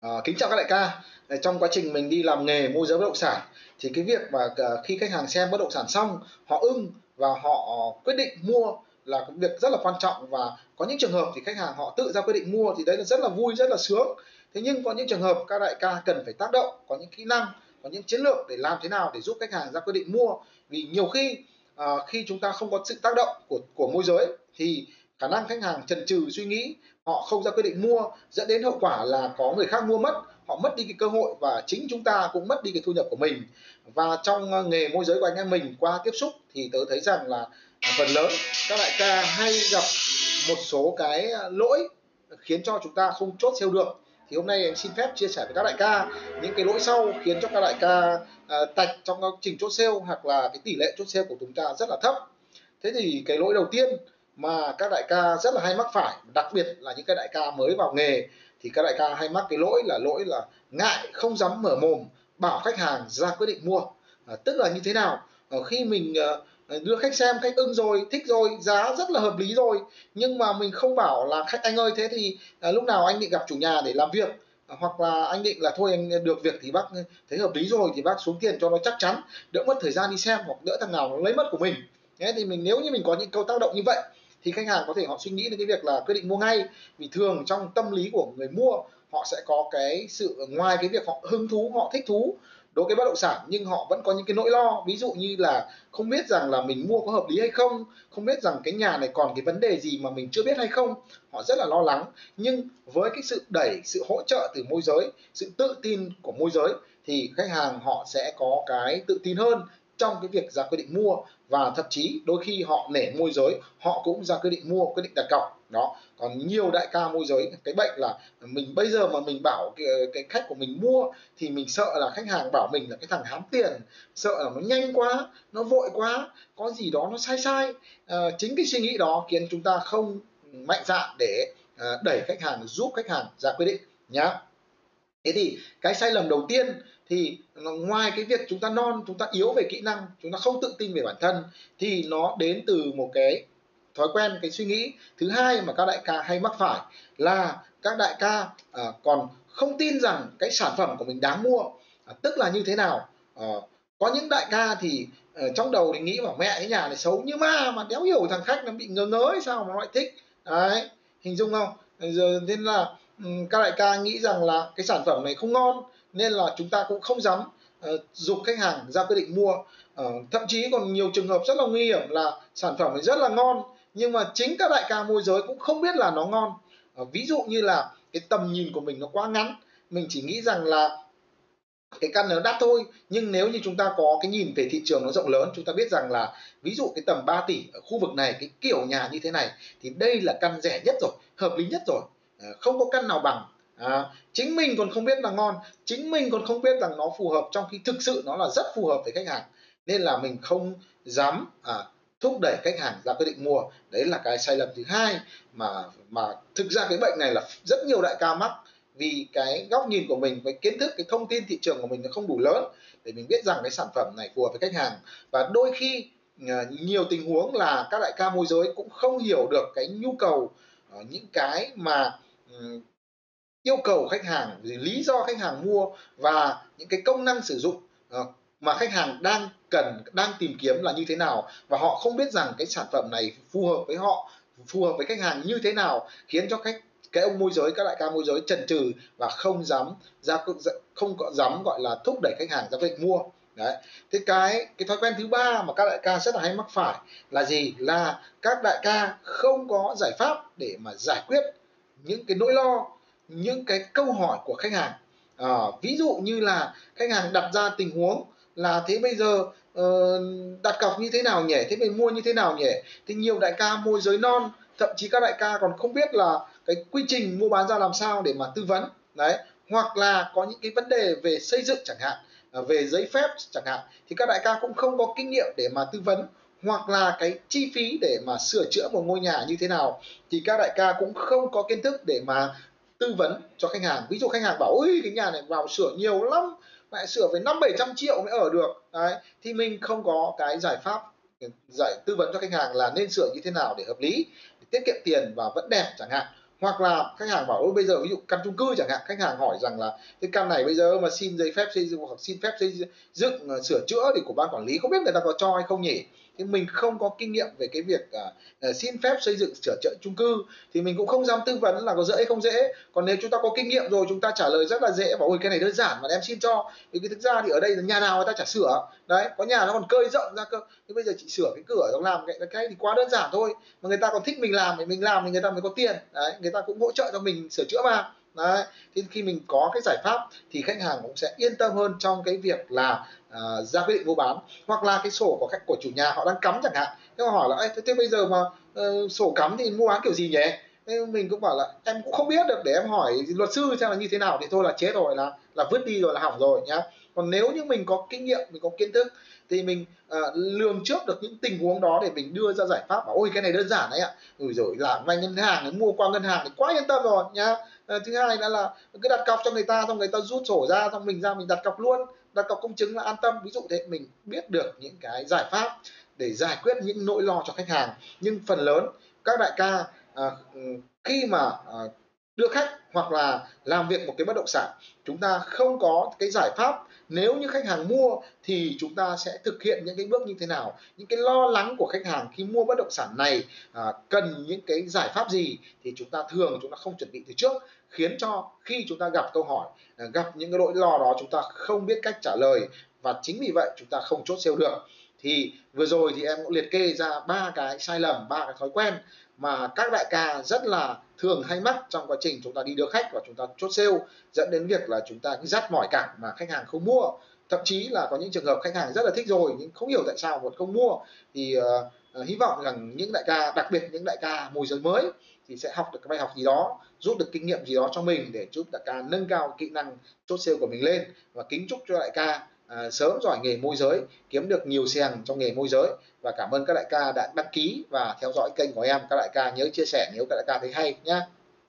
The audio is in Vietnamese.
À, kính chào các đại ca. Trong quá trình mình đi làm nghề môi giới bất động sản thì cái việc mà ờ, khi khách hàng xem bất động sản xong họ ưng và họ quyết định mua là việc rất là quan trọng và có những trường hợp thì khách hàng họ tự ra quyết định mua thì đấy là rất là vui rất là sướng thế nhưng có những trường hợp các đại ca cần phải tác động có những kỹ năng có những chiến lược để làm thế nào để giúp khách hàng ra quyết định mua vì nhiều khi à, khi chúng ta không có sự tác động của của môi giới thì khả năng khách hàng chần chừ suy nghĩ họ không ra quyết định mua dẫn đến hậu quả là có người khác mua mất họ mất đi cái cơ hội và chính chúng ta cũng mất đi cái thu nhập của mình. Và trong ờ, nghề môi giới của anh em mình qua tiếp xúc thì tớ thấy rằng là à, phần lớn các đại ca hay gặp một số cái ờ, lỗi khiến cho chúng ta không chốt sale được. Thì hôm nay em xin phép chia sẻ với các đại ca những cái lỗi sau khiến cho các đại ca uh, tạch trong quá trình chốt sale hoặc là cái tỷ lệ chốt sale của chúng ta rất là thấp. Thế thì cái lỗi đầu tiên mà các đại ca rất là hay mắc phải đặc biệt là những cái đại ca mới vào nghề thì các đại ca hay mắc cái lỗi là lỗi là ngại không dám mở mồm bảo khách hàng ra quyết định mua. À, tức là như thế nào? À, khi mình à, đưa khách xem khách ưng rồi thích rồi giá rất là hợp lý rồi nhưng mà mình không bảo là khách anh ơi thế thì à, lúc nào anh định gặp chủ nhà để làm việc? À, hoặc là anh định là thôi anh được việc thì bác ừ, thấy hợp lý rồi thì bác xuống tiền cho nó chắc chắn đỡ mất thời gian đi xem hoặc đỡ thằng nào nó lấy mất của mình. Thế thì mình nếu như mình có những câu tác động như vậy thì khách hàng có thể họ suy nghĩ đến cái việc là quyết định mua ngay. Vì thường trong tâm lý của người mua, họ sẽ có cái sự ngoài cái việc họ hứng thú, họ thích thú đối với bất động sản, nhưng họ vẫn có những cái nỗi lo. Ví dụ như là không biết rằng là mình mua có hợp lý hay không không biết rằng cái nhà này còn cái vấn đề gì mà mình chưa biết hay không, họ rất là lo lắng. Nhưng với cái sự đẩy, sự hỗ trợ từ môi giới, sự tự tin của môi giới, thì khách hàng họ sẽ có cái tự tin hơn trong cái việc ra quyết định mua và thậm chí đôi khi họ nể môi giới họ cũng ra quyết định mua quyết định đặt cọc. Đó. Còn nhiều đại ca môi giới cái bệnh là mình bây giờ mà mình bảo cái, cái khách của mình mua thì mình sợ là khách hàng bảo mình là cái thằng hám tiền sợ là nó nhanh quá nó vội quá có gì đó nó sai sai. À, chính cái suy nghĩ đó khiến chúng ta không mạnh dạn để à, đẩy khách hàng giúp khách hàng ra quyết định nhá thế thì cái sai lầm đầu tiên thì ngoài cái việc chúng ta non chúng ta yếu về kỹ năng chúng ta không tự tin về bản thân thì nó đến từ một cái thói quen cái suy nghĩ. Thứ hai mà các đại ca hay mắc phải là các đại ca à, còn không tin rằng cái sản phẩm của mình đáng mua. À, tức là như thế nào? À, có những đại ca thì à, trong đầu thì nghĩ bảo mẹ cái nhà này xấu như ma mà đéo hiểu thằng khách nó bị ngớ ngớ hay sao mà nó lại thích. Đấy hình dung không? Ờ, giờ nên là Ừ, các đại ca nghĩ rằng là cái sản phẩm này không ngon nên là chúng ta cũng không dám uh, dục khách hàng ra quyết định mua. Uh, thậm chí còn nhiều trường hợp rất là nguy hiểm là sản phẩm này rất là ngon nhưng mà chính các đại ca môi giới cũng không biết là nó ngon. Uh, ví dụ như là cái tầm nhìn của mình nó quá ngắn mình chỉ nghĩ rằng là cái căn nó đắt thôi. Nhưng nếu như chúng ta có cái nhìn về thị trường nó rộng lớn chúng ta biết rằng là ví dụ cái tầm 3 tỷ ở khu vực này cái kiểu nhà như thế này thì đây là căn rẻ nhất rồi hợp lý nhất rồi. Ờ, không có căn nào bằng. À, chính mình còn không biết là ngon chính mình còn không biết rằng nó phù hợp trong khi thực sự nó là rất phù hợp với khách hàng. Nên là mình không dám à, thúc đẩy khách hàng ra quyết định mua. Đấy là cái sai lầm thứ hai mà mà thực ra cái bệnh này là rất nhiều đại ca mắc vì cái góc nhìn của mình với kiến thức cái thông tin thị trường của mình nó không đủ lớn để mình biết rằng cái sản phẩm này phù hợp với khách hàng. Và đôi khi ờ, nhiều tình huống là các đại ca môi giới cũng không hiểu được cái nhu cầu những cái mà Ừ, yêu cầu khách hàng lý do khách hàng mua và những cái công năng sử dụng ờ, mà khách hàng đang cần, đang tìm kiếm là như thế nào và họ không biết rằng cái sản phẩm này phù hợp với họ, phù hợp với khách hàng như thế nào khiến cho khách, cái ông môi giới, các đại ca môi giới chần chừ và không dám ra dạ, không có dám, gọi là, thúc đẩy khách hàng ra quyết mua. Đấy. Thế cái cái thói quen thứ ba mà các đại ca rất là hay mắc phải là gì? Là các đại ca không có giải pháp để mà giải quyết những cái nỗi lo những cái câu hỏi của khách hàng. À, ví dụ như là khách hàng đặt ra tình huống là thế bây giờ uh, đặt cọc như thế nào nhỉ thế mình mua như thế nào nhỉ? Thì nhiều đại ca môi giới non thậm chí các đại ca còn không biết là cái quy trình mua bán ra làm sao để mà tư vấn đấy. Hoặc là có những cái vấn đề về xây dựng chẳng hạn ờ, về giấy phép chẳng hạn thì các đại ca cũng không có kinh nghiệm để mà tư vấn hoặc là cái chi phí để mà sửa chữa một ngôi nhà như thế nào, thì các đại ca cũng không có kiến thức để mà tư vấn cho khách hàng. Ví dụ khách hàng bảo, ôi, cái nhà này vào sửa nhiều lắm lại sửa phải năm bảy trăm triệu mới ở được. Đấy, thì mình không có cái giải pháp giải tư vấn cho khách hàng là nên sửa như thế nào để hợp lý, để tiết kiệm tiền và vẫn đẹp chẳng hạn. Hoặc là khách hàng bảo, ôi, bây giờ ví dụ căn chung cư chẳng hạn. Khách hàng hỏi rằng là cái căn này bây giờ mà xin giấy phép xây dựng hoặc xin phép xây dựng ờ, sửa chữa thì của ban quản lý không biết người ta có cho hay không nhỉ? Thì mình không có kinh nghiệm về cái việc uh, xin phép xây dựng sửa chữa chung cư thì mình cũng không dám tư vấn là có dễ hay không dễ. Còn nếu chúng ta có kinh nghiệm rồi chúng ta trả lời rất là dễ bảo ôi cái này đơn giản mà em xin cho. Vì cái thực ra thì ở đây là nhà nào người ta chả sửa. Đấy có nhà nó còn cơi rộng ra cơ. Nhưng bây giờ chị sửa cái cửa xong làm cái, cái thì quá đơn giản thôi. Mà người ta còn thích mình làm thì mình làm thì người ta mới có tiền. Đấy người ta cũng hỗ trợ cho mình sửa chữa mà đấy thì khi mình có cái giải pháp thì khách hàng cũng sẽ yên tâm hơn trong cái việc là uh, ra quyết định mua bán. Hoặc là cái sổ của khách của chủ nhà họ đang cắm chẳng hạn. Thế mà hỏi là thế, thế bây giờ mà uh, sổ cắm thì mua bán kiểu gì nhỉ? Thế mình cũng bảo là em cũng không biết được để em hỏi luật sư xem là như thế nào. Thì thôi là chết rồi là là vứt đi rồi là hỏng rồi nhá còn nếu như mình có kinh nghiệm mình có kiến thức thì mình uh, lường trước được những tình huống đó để mình đưa ra giải pháp bảo ôi cái này đơn giản đấy ạ. Rồi rồi làm vay ngân hàng mua qua ngân hàng thì quá yên tâm rồi nhá. Uh, thứ hai nữa là cứ đặt cọc cho người ta xong người ta rút sổ ra xong mình ra mình đặt cọc luôn. Đặt cọc công chứng là an tâm. Ví dụ thế mình biết được những cái giải pháp để giải quyết những nỗi lo cho khách hàng. Nhưng phần lớn các đại ca à, khi mà à, đưa khách hoặc là làm việc một cái bất động sản chúng ta không có cái giải pháp nếu như khách hàng mua thì chúng ta sẽ thực hiện những cái bước như thế nào? Những cái lo lắng của khách hàng khi mua bất động sản này à, cần những cái giải pháp gì thì chúng ta thường chúng ta không chuẩn bị từ trước khiến cho khi chúng ta gặp câu hỏi à, gặp những cái nỗi lo đó chúng ta không biết cách trả lời và chính vì vậy chúng ta không chốt sale được. Thì vừa rồi thì em cũng liệt kê ra ba cái sai lầm ba cái thói quen mà các đại ca rất là thường hay mắc trong quá trình chúng ta đi đưa khách và chúng ta chốt sale dẫn đến việc là chúng ta cứ dắt mỏi cả mà khách hàng không mua. Thậm chí là có những trường hợp khách hàng rất là thích rồi nhưng không hiểu tại sao vẫn không mua. Thì uh, hy vọng rằng những đại ca đặc biệt những đại ca môi giới mới thì sẽ học được cái bài học gì đó rút được kinh nghiệm gì đó cho mình để giúp đại ca nâng cao kỹ năng chốt sale của mình lên. Và kính chúc cho đại ca à, sớm giỏi nghề môi giới kiếm được nhiều xèng trong nghề môi giới. Và cảm ơn các đại ca đã đăng ký và theo dõi kênh của em. Các đại ca nhớ chia sẻ nếu các đại ca thấy hay nhé